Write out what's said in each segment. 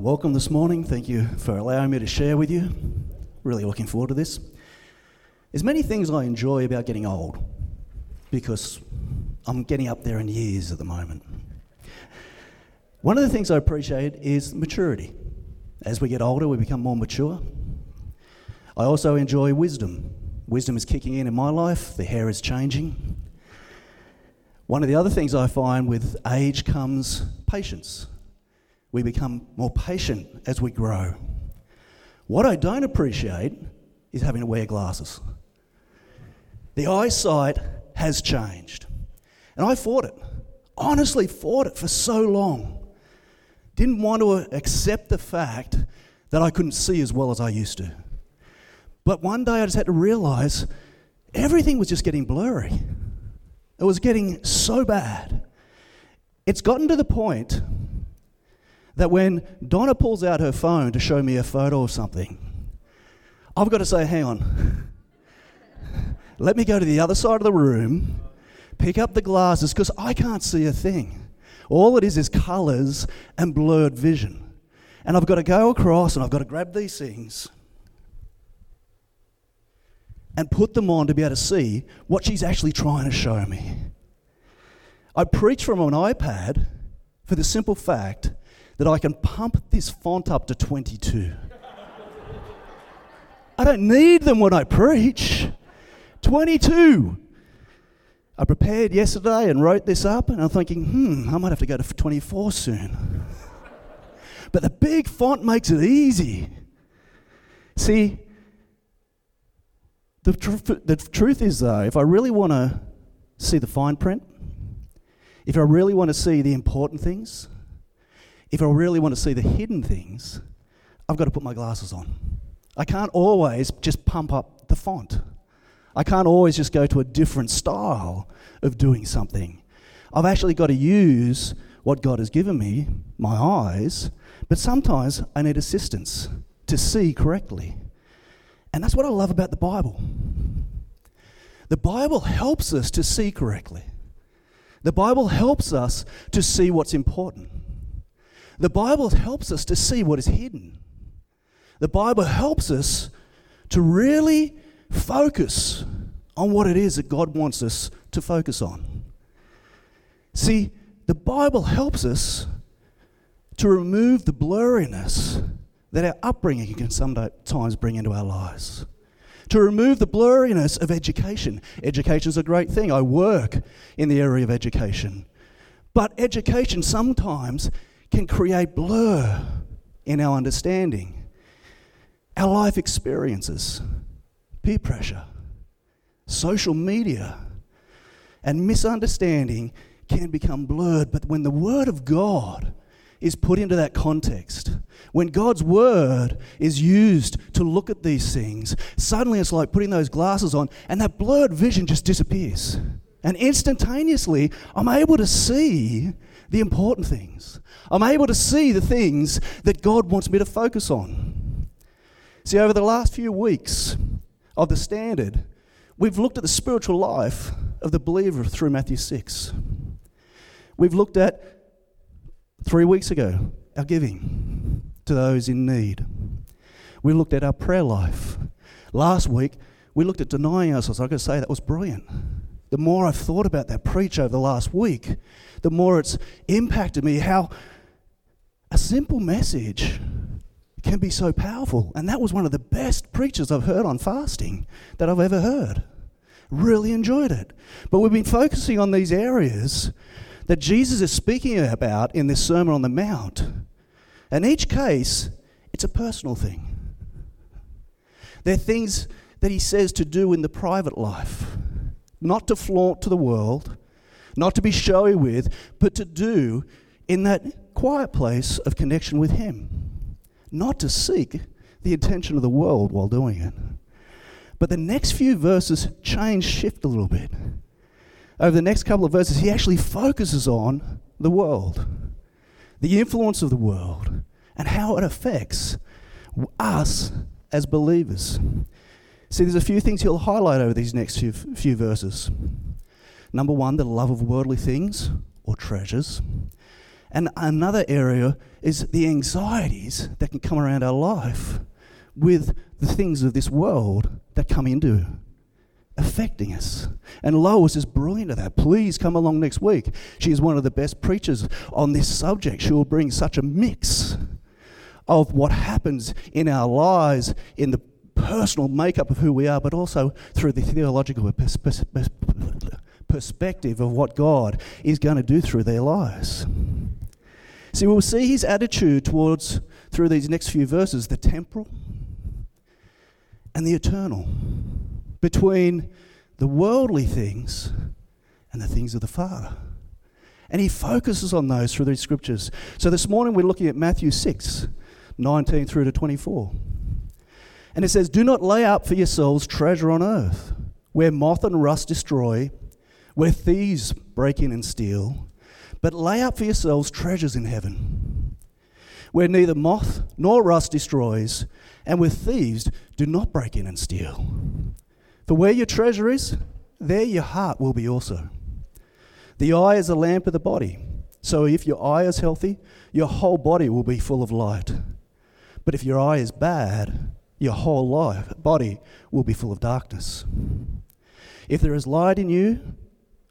Uh, welcome this morning. Thank you for allowing me to share with you. Really looking forward to this. There's many things I enjoy about getting old because I'm getting up there in years at the moment. One of the things I appreciate is maturity. As we get older, we become more mature. I also enjoy wisdom. Wisdom is kicking in in my life, the hair is changing. One of the other things I find with age comes patience. We become more patient as we grow. What I don't appreciate is having to wear glasses. The eyesight has changed. And I fought it. Honestly, fought it for so long. Didn't want to accept the fact that I couldn't see as well as I used to. But one day I just had to realize everything was just getting blurry. It was getting so bad. It's gotten to the point that when Donna pulls out her phone to show me a photo of something, I've got to say, hang on. Let me go to the other side of the room, pick up the glasses, because I can't see a thing. All it is is colours and blurred vision. And I've got to go across and I've got to grab these things and put them on to be able to see what she's actually trying to show me. I preach from an iPad for the simple fact that I can pump this font up to 22. I don't need them when I preach. 22. I prepared yesterday and wrote this up, and I'm thinking, hmm, I might have to go to 24 soon. but the big font makes it easy. See, the, tr- the truth is, though, if I really want to see the fine print, if I really want to see the important things, if I really want to see the hidden things, I've got to put my glasses on. I can't always just pump up the font. I can't always just go to a different style of doing something. I've actually got to use what God has given me, my eyes, but sometimes I need assistance to see correctly. And that's what I love about the Bible. The Bible helps us to see correctly. The Bible helps us to see what's important. The Bible helps us to see what is hidden. The Bible helps us to really focus on what it is that God wants us to focus on. See, the Bible helps us to remove the blurriness that our upbringing can sometimes bring into our lives. To remove the blurriness of education. Education is a great thing. I work in the area of education. But education sometimes can create blur in our understanding. Our life experiences, peer pressure, social media, and misunderstanding can become blurred. But when the Word of God is put into that context, when God's Word is used to look at these things, suddenly it's like putting those glasses on and that blurred vision just disappears. And instantaneously, I'm able to see the important things. I'm able to see the things that God wants me to focus on. See, over the last few weeks of the standard, we've looked at the spiritual life of the believer through Matthew 6. We've looked at, three weeks ago, our giving to those in need. We looked at our prayer life. Last week, we looked at denying ourselves. I've got to say, that was brilliant the more I've thought about that preach over the last week, the more it's impacted me how a simple message can be so powerful. And that was one of the best preachers I've heard on fasting that I've ever heard. Really enjoyed it. But we've been focusing on these areas that Jesus is speaking about in this Sermon on the Mount. In each case, it's a personal thing. They're things that he says to do in the private life not to flaunt to the world, not to be showy with, but to do in that quiet place of connection with Him. Not to seek the attention of the world while doing it. But the next few verses change, shift a little bit. Over the next couple of verses, he actually focuses on the world, the influence of the world, and how it affects us as believers. See, there's a few things he'll highlight over these next few, few verses. Number one, the love of worldly things or treasures. And another area is the anxieties that can come around our life with the things of this world that come into affecting us. And Lois is brilliant at that. Please come along next week. She is one of the best preachers on this subject. She will bring such a mix of what happens in our lives, in the personal makeup of who we are, but also through the theological pers- pers- pers- perspective of what God is going to do through their lives. See, we'll see his attitude towards, through these next few verses, the temporal and the eternal, between the worldly things and the things of the Father. And he focuses on those through these scriptures. So this morning we're looking at Matthew 6, 19 through to 24. And it says, Do not lay up for yourselves treasure on earth, where moth and rust destroy, where thieves break in and steal, but lay up for yourselves treasures in heaven, where neither moth nor rust destroys, and where thieves do not break in and steal. For where your treasure is, there your heart will be also. The eye is a lamp of the body. So if your eye is healthy, your whole body will be full of light. But if your eye is bad, your whole life, body will be full of darkness. If there is light in you,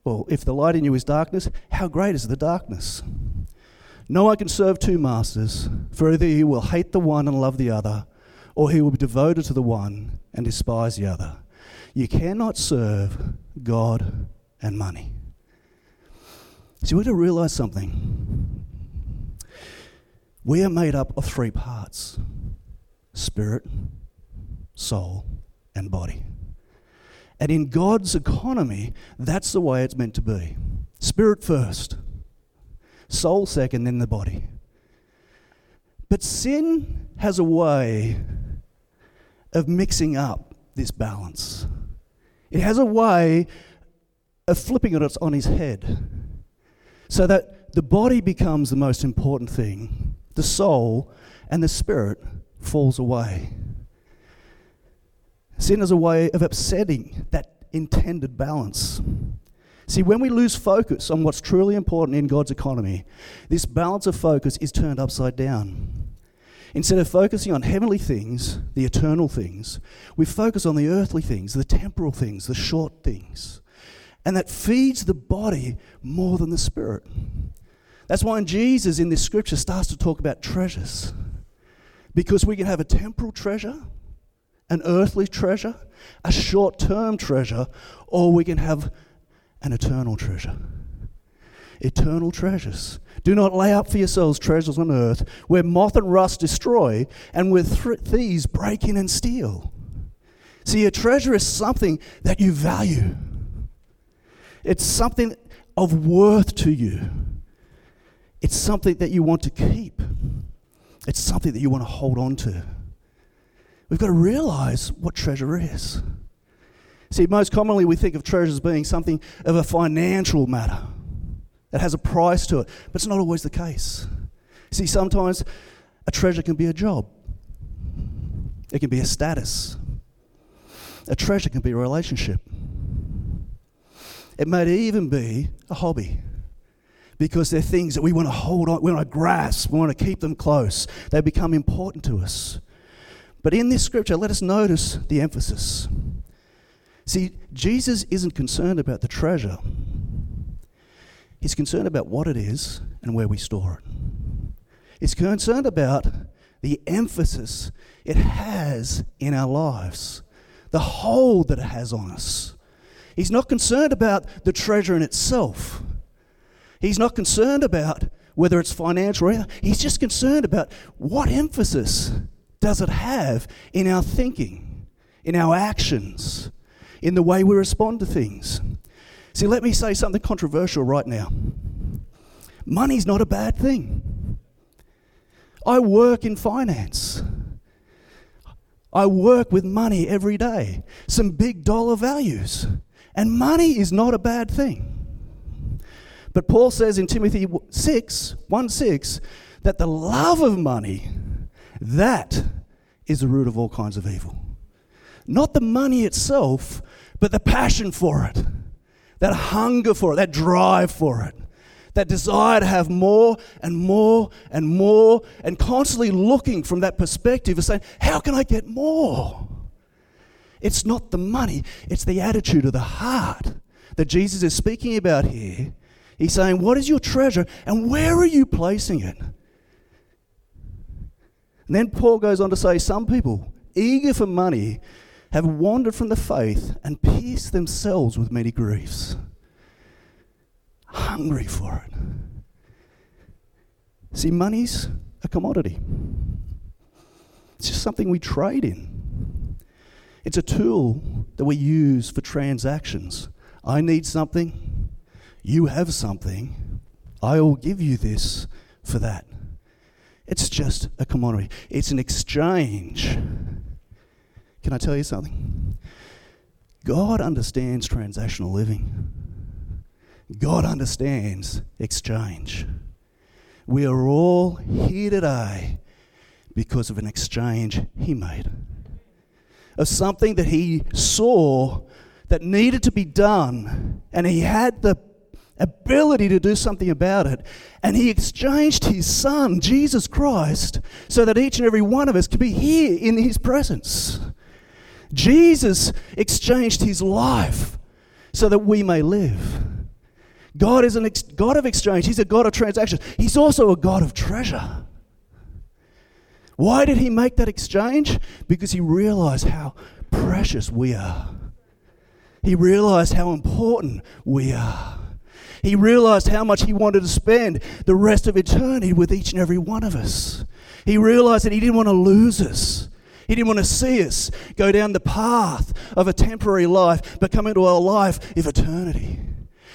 well, if the light in you is darkness, how great is the darkness? No one can serve two masters, for either he will hate the one and love the other, or he will be devoted to the one and despise the other. You cannot serve God and money. So we have to realize something. We are made up of three parts spirit, soul, and body. And in God's economy, that's the way it's meant to be spirit first, soul second, then the body. But sin has a way of mixing up this balance. It has a way of flipping it on his head so that the body becomes the most important thing, the soul and the spirit falls away. Sin is a way of upsetting that intended balance. See, when we lose focus on what's truly important in God's economy, this balance of focus is turned upside down. Instead of focusing on heavenly things, the eternal things, we focus on the earthly things, the temporal things, the short things. And that feeds the body more than the spirit. That's why Jesus in this scripture starts to talk about treasures. Because we can have a temporal treasure, an earthly treasure, a short term treasure, or we can have an eternal treasure. Eternal treasures. Do not lay up for yourselves treasures on earth where moth and rust destroy and where th- thieves break in and steal. See, a treasure is something that you value, it's something of worth to you, it's something that you want to keep, it's something that you want to hold on to. We've got to realize what treasure is. See, most commonly we think of treasure as being something of a financial matter that has a price to it, but it's not always the case. See, sometimes a treasure can be a job, it can be a status, a treasure can be a relationship, it might even be a hobby. Because they're things that we want to hold on, we want to grasp, we want to keep them close. They become important to us. But in this scripture, let us notice the emphasis. See, Jesus isn't concerned about the treasure, he's concerned about what it is and where we store it. He's concerned about the emphasis it has in our lives, the hold that it has on us. He's not concerned about the treasure in itself. He's not concerned about whether it's financial or anything. He's just concerned about what emphasis does it have in our thinking, in our actions, in the way we respond to things. See, let me say something controversial right now. Money's not a bad thing. I work in finance. I work with money every day, some big dollar values. And money is not a bad thing. But Paul says in Timothy 6, 1 6, that the love of money, that is the root of all kinds of evil. Not the money itself, but the passion for it, that hunger for it, that drive for it, that desire to have more and more and more, and constantly looking from that perspective of saying, How can I get more? It's not the money, it's the attitude of the heart that Jesus is speaking about here. He's saying, What is your treasure and where are you placing it? And then Paul goes on to say, Some people, eager for money, have wandered from the faith and pierced themselves with many griefs. Hungry for it. See, money's a commodity, it's just something we trade in. It's a tool that we use for transactions. I need something, you have something, I will give you this for that. It's just a commodity, it's an exchange. Can I tell you something? God understands transactional living. God understands exchange. We are all here today because of an exchange He made. Of something that He saw that needed to be done, and He had the ability to do something about it. And He exchanged His Son, Jesus Christ, so that each and every one of us could be here in His presence. Jesus exchanged his life so that we may live. God is a ex- God of exchange. He's a God of transactions. He's also a God of treasure. Why did he make that exchange? Because he realized how precious we are. He realized how important we are. He realized how much he wanted to spend the rest of eternity with each and every one of us. He realized that he didn't want to lose us. He didn't want to see us go down the path of a temporary life, but come into a life of eternity.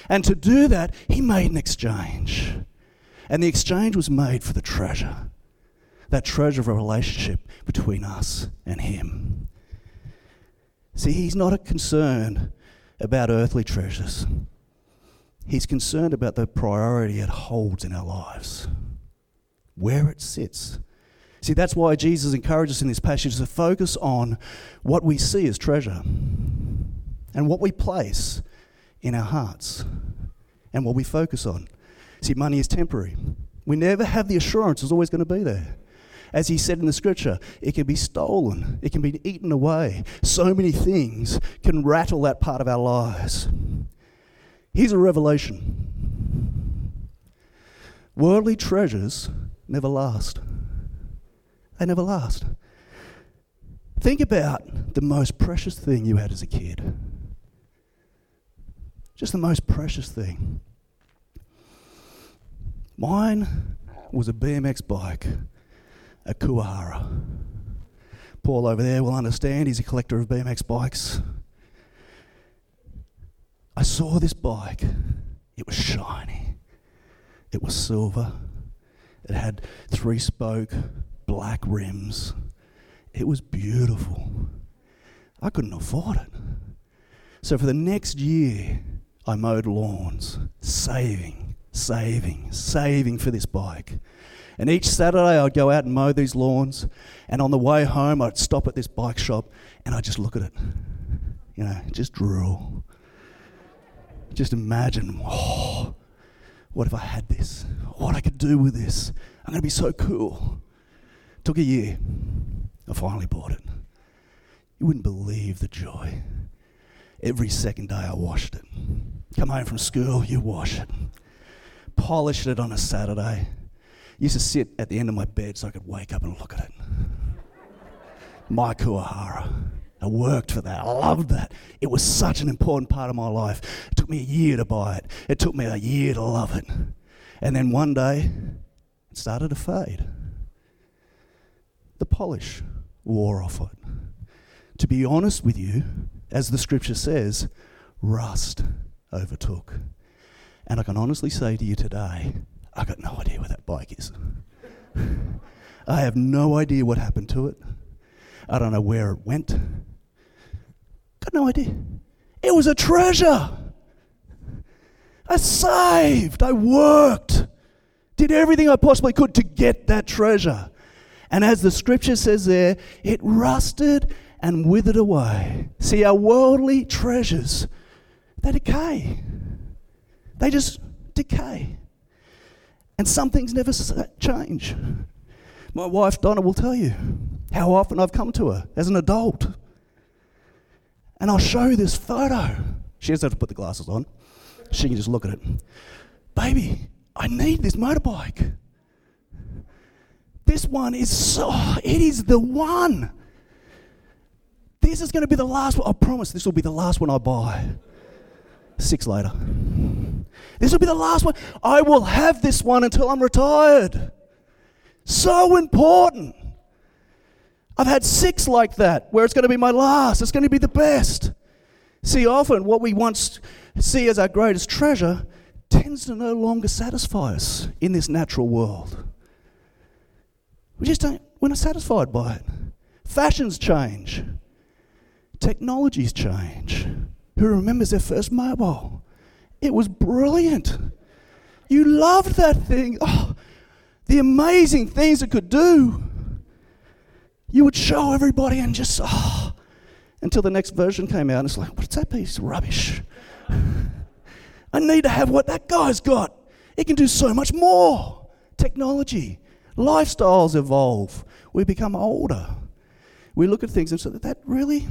And to do that, he made an exchange. And the exchange was made for the treasure that treasure of a relationship between us and him. See, he's not concerned about earthly treasures. He's concerned about the priority it holds in our lives, where it sits See, that's why Jesus encourages us in this passage to focus on what we see as treasure and what we place in our hearts and what we focus on. See, money is temporary. We never have the assurance it's always going to be there. As he said in the scripture, it can be stolen, it can be eaten away. So many things can rattle that part of our lives. Here's a revelation worldly treasures never last they never last. Think about the most precious thing you had as a kid. Just the most precious thing. Mine was a BMX bike, a Kuwahara. Paul over there will understand, he's a collector of BMX bikes. I saw this bike. It was shiny. It was silver. It had three spoke black rims. It was beautiful. I couldn't afford it. So for the next year, I mowed lawns, saving, saving, saving for this bike. And each Saturday, I'd go out and mow these lawns. And on the way home, I'd stop at this bike shop and I'd just look at it. You know, just drool. Just imagine, oh, what if I had this? What I could do with this? I'm going to be so cool. Took a year. I finally bought it. You wouldn't believe the joy. Every second day I washed it. Come home from school, you wash it. Polished it on a Saturday. Used to sit at the end of my bed so I could wake up and look at it. My Kuwahara. I worked for that. I loved that. It was such an important part of my life. It took me a year to buy it. It took me a year to love it. And then one day, it started to fade the polish wore off it. To be honest with you, as the scripture says, rust overtook. And I can honestly say to you today, I got no idea where that bike is. I have no idea what happened to it. I don't know where it went. Got no idea. It was a treasure. I saved. I worked. Did everything I possibly could to get that treasure. And as the scripture says there, it rusted and withered away. See, our worldly treasures, they decay. They just decay. And some things never uh, change. My wife Donna will tell you how often I've come to her as an adult. And I'll show you this photo. She doesn't have to put the glasses on, she can just look at it. Baby, I need this motorbike. This one is so, it is the one. This is going to be the last one. I promise this will be the last one I buy. Six later. This will be the last one. I will have this one until I'm retired. So important. I've had six like that where it's going to be my last. It's going to be the best. See, often what we once see as our greatest treasure tends to no longer satisfy us in this natural world. We just don't, we're not satisfied by it. Fashions change, technologies change. Who remembers their first mobile? It was brilliant. You loved that thing. Oh, the amazing things it could do. You would show everybody and just, oh, until the next version came out, and it's like, what's that piece rubbish? I need to have what that guy's got. It can do so much more. Technology, lifestyles evolve. We become older. We look at things and say, that really?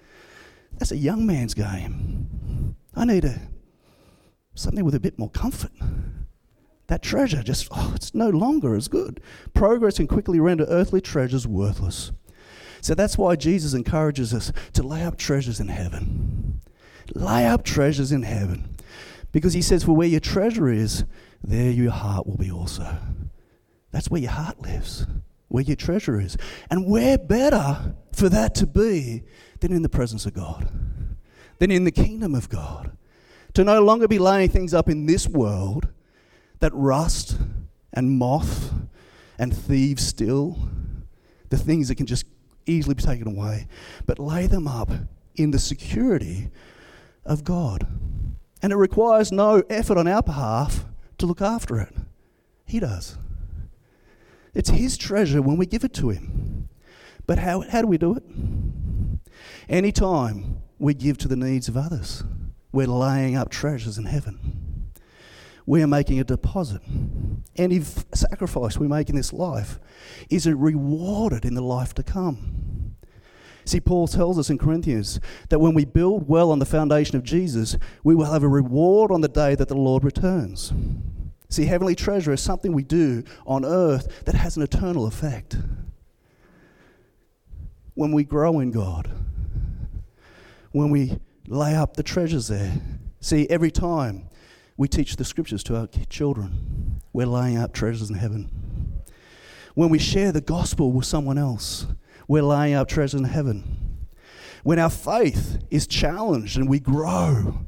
That's a young man's game. I need a, something with a bit more comfort that treasure just, oh, it's no longer as good. Progress can quickly render earthly treasures worthless. So that's why Jesus encourages us to lay up treasures in heaven. Lay up treasures in heaven. Because he says, For where your treasure is, there your heart will be also. That's where your heart lives, where your treasure is. And where better for that to be than in the presence of God, than in the kingdom of God. To no longer be laying things up in this world that rust and moth and thieves steal, the things that can just easily be taken away, but lay them up in the security of God. And it requires no effort on our behalf to look after it. He does. It's His treasure when we give it to Him. But how, how do we do it? Anytime we give to the needs of others, we're laying up treasures in heaven we are making a deposit. Any sacrifice we make in this life is rewarded in the life to come. See, Paul tells us in Corinthians that when we build well on the foundation of Jesus, we will have a reward on the day that the Lord returns. See, heavenly treasure is something we do on earth that has an eternal effect. When we grow in God, when we lay up the treasures there, see, every time we teach the scriptures to our children. We're laying up treasures in heaven. When we share the gospel with someone else, we're laying up treasures in heaven. When our faith is challenged and we grow,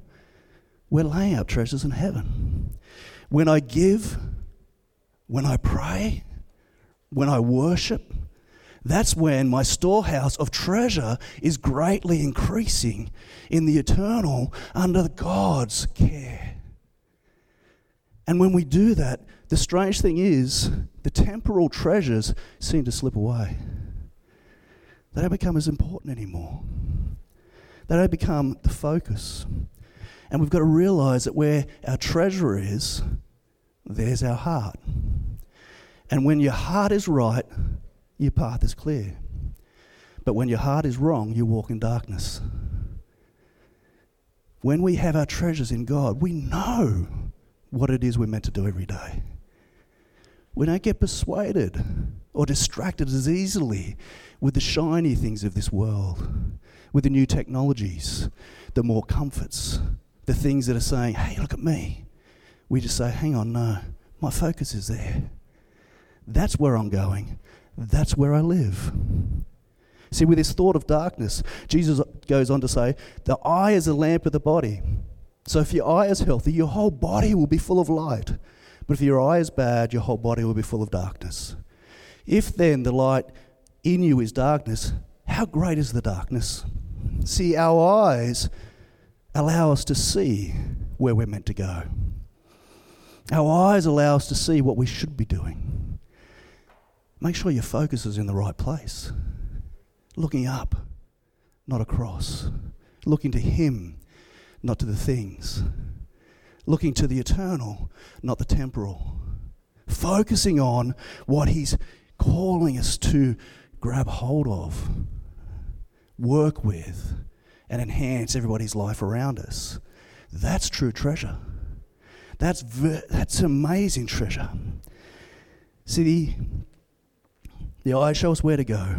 we're laying up treasures in heaven. When I give, when I pray, when I worship, that's when my storehouse of treasure is greatly increasing in the eternal under God's care. And when we do that, the strange thing is the temporal treasures seem to slip away. They don't become as important anymore. They don't become the focus. And we've got to realize that where our treasure is, there's our heart. And when your heart is right, your path is clear. But when your heart is wrong, you walk in darkness. When we have our treasures in God, we know what it is we're meant to do every day. We don't get persuaded or distracted as easily with the shiny things of this world, with the new technologies, the more comforts, the things that are saying, hey, look at me. We just say, hang on, no, my focus is there. That's where I'm going. That's where I live. See, with this thought of darkness, Jesus goes on to say, the eye is a lamp of the body. So if your eye is healthy, your whole body will be full of light. But if your eye is bad, your whole body will be full of darkness. If then the light in you is darkness, how great is the darkness? See, our eyes allow us to see where we're meant to go. Our eyes allow us to see what we should be doing. Make sure your focus is in the right place. Looking up, not across. Looking to Him not to the things. Looking to the eternal, not the temporal. focusing on what He's calling us to grab hold of, work with, and enhance everybody's life around us. That's true treasure. That's, ver- that's amazing treasure. See, the, the eyes show us where to go.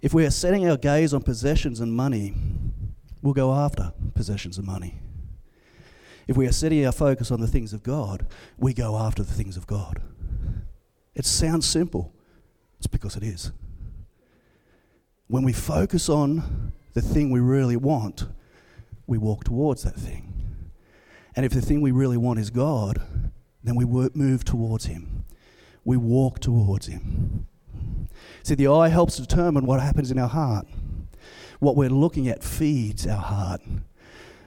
If we are setting our gaze on possessions and money, we'll go after possessions and money. If we are setting our focus on the things of God, we go after the things of God. It sounds simple, it's because it is. When we focus on the thing we really want, we walk towards that thing. And if the thing we really want is God, then we move towards Him. We walk towards Him. See, the eye helps determine what happens in our heart. What we're looking at feeds our heart.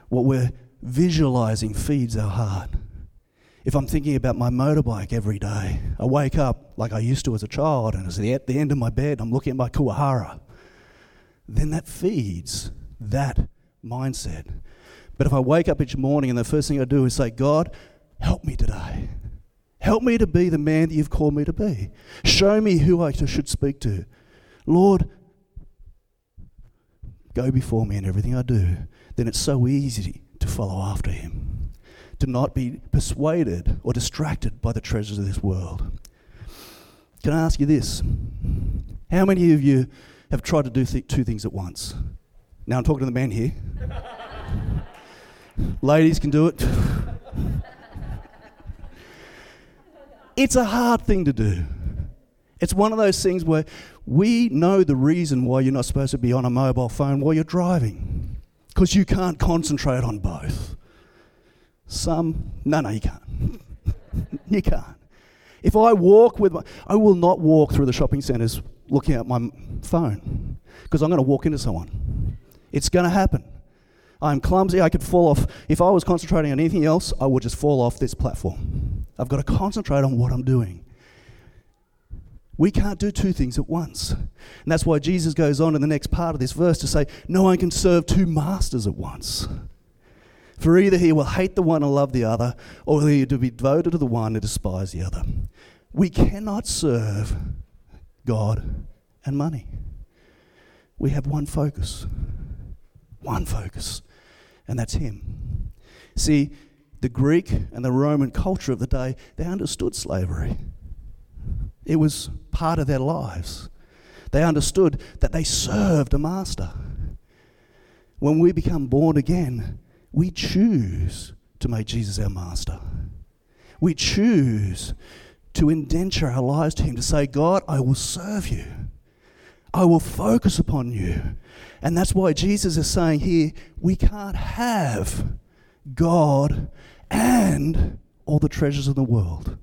What we're visualizing feeds our heart. If I'm thinking about my motorbike every day, I wake up like I used to as a child, and at the end of my bed, I'm looking at my Kuwahara. Then that feeds that mindset. But if I wake up each morning and the first thing I do is say, God, help me today. Help me to be the man that you've called me to be. Show me who I should speak to. Lord, go before me in everything I do. Then it's so easy to follow after him, to not be persuaded or distracted by the treasures of this world. Can I ask you this? How many of you have tried to do th- two things at once? Now I'm talking to the men here. Ladies can do it. it's a hard thing to do. It's one of those things where we know the reason why you're not supposed to be on a mobile phone while you're driving. Because you can't concentrate on both. Some, no, no, you can't. you can't. If I walk with my, I will not walk through the shopping centres looking at my phone because I'm going to walk into someone. It's going to happen. I'm clumsy. I could fall off. If I was concentrating on anything else, I would just fall off this platform. I've got to concentrate on what I'm doing. We can't do two things at once. And that's why Jesus goes on in the next part of this verse to say, No one can serve two masters at once. For either he will hate the one and love the other, or he will be devoted to the one and despise the other. We cannot serve God and money. We have one focus. One focus and that's him. See, the Greek and the Roman culture of the day, they understood slavery. It was part of their lives. They understood that they served a master. When we become born again, we choose to make Jesus our master. We choose to indenture our lives to Him, to say, God, I will serve you. I will focus upon you. And that's why Jesus is saying here we can't have God and all the treasures of the world.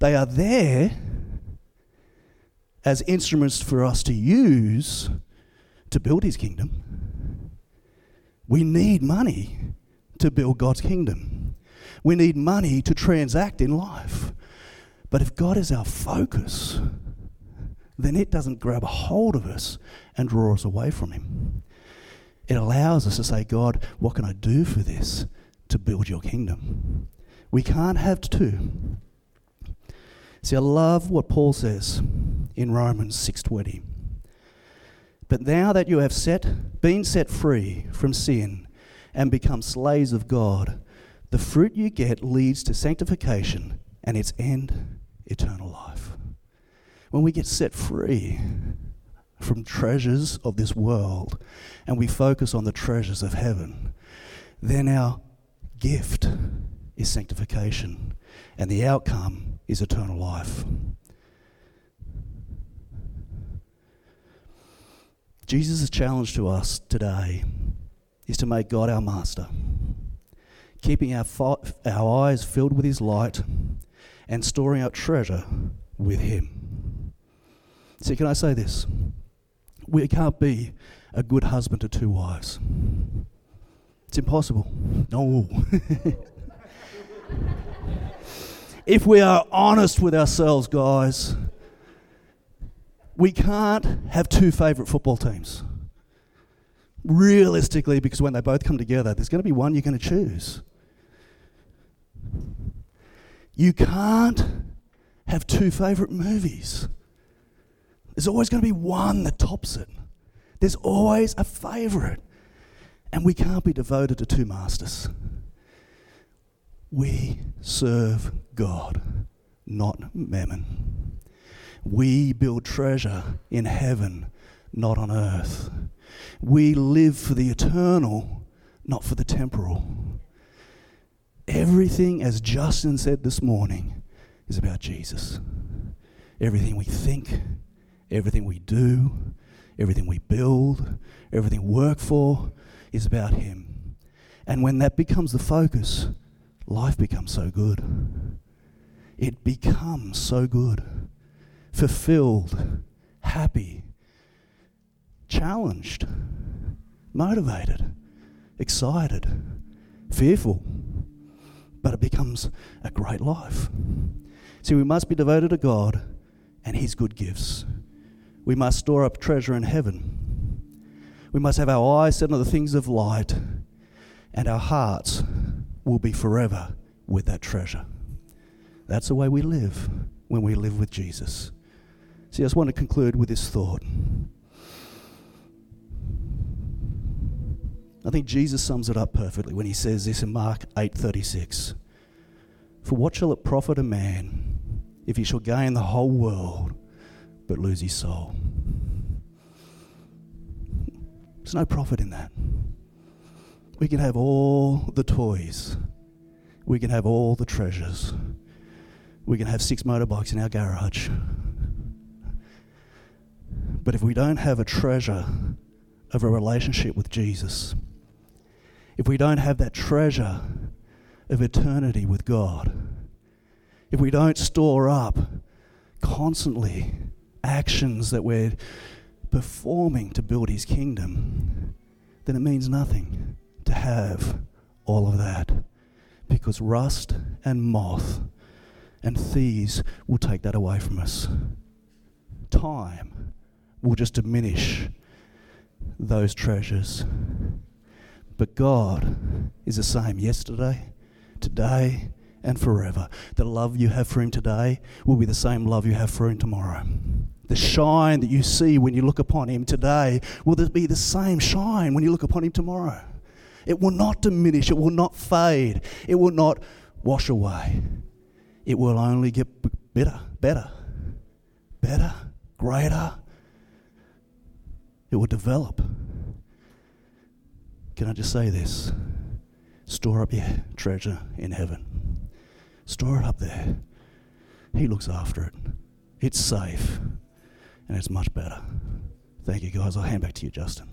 They are there as instruments for us to use to build his kingdom. We need money to build God's kingdom. We need money to transact in life. But if God is our focus, then it doesn't grab a hold of us and draw us away from Him. It allows us to say, God, what can I do for this to build your kingdom? We can't have two. See, I love what Paul says in Romans 6:20. But now that you have set, been set free from sin and become slaves of God, the fruit you get leads to sanctification and its end, eternal life. When we get set free from treasures of this world and we focus on the treasures of heaven, then our gift is sanctification and the outcome is eternal life. Jesus' challenge to us today is to make God our master, keeping our, our eyes filled with His light and storing up treasure with Him. See, can I say this? We can't be a good husband to two wives. It's impossible. No. if we are honest with ourselves, guys, we can't have two favourite football teams. Realistically, because when they both come together, there's going to be one you're going to choose. You can't have two favourite movies. There's always going to be one that tops it. There's always a favourite. And we can't be devoted to two masters. We serve God, not mammon. We build treasure in heaven, not on earth. We live for the eternal, not for the temporal. Everything, as Justin said this morning, is about Jesus. Everything we think, everything we do, everything we build, everything we work for is about Him. And when that becomes the focus, life becomes so good. It becomes so good, fulfilled, happy, challenged, motivated, excited, fearful, but it becomes a great life. See, we must be devoted to God and His good gifts. We must store up treasure in heaven. We must have our eyes set on the things of light, and our hearts will be forever with that treasure. That's the way we live when we live with Jesus. See, I just want to conclude with this thought. I think Jesus sums it up perfectly when he says this in Mark 8:36. For what shall it profit a man if he shall gain the whole world but lose his soul? There's no profit in that. We can have all the toys. We can have all the treasures. We can have six motorbikes in our garage. But if we don't have a treasure of a relationship with Jesus, if we don't have that treasure of eternity with God, if we don't store up constantly actions that we're performing to build His kingdom, then it means nothing to have all of that because rust and moth and thieves will take that away from us. Time will just diminish those treasures. But God is the same yesterday, today, and forever. The love you have for Him today will be the same love you have for Him tomorrow. The shine that you see when you look upon Him today will be the same shine when you look upon Him tomorrow. It will not diminish, it will not fade, it will not wash away. It will only get better, better, better, greater. It will develop. Can I just say this? Store up your treasure in heaven. Store it up there. He looks after it. It's safe and it's much better. Thank you, guys. I'll hand back to you, Justin.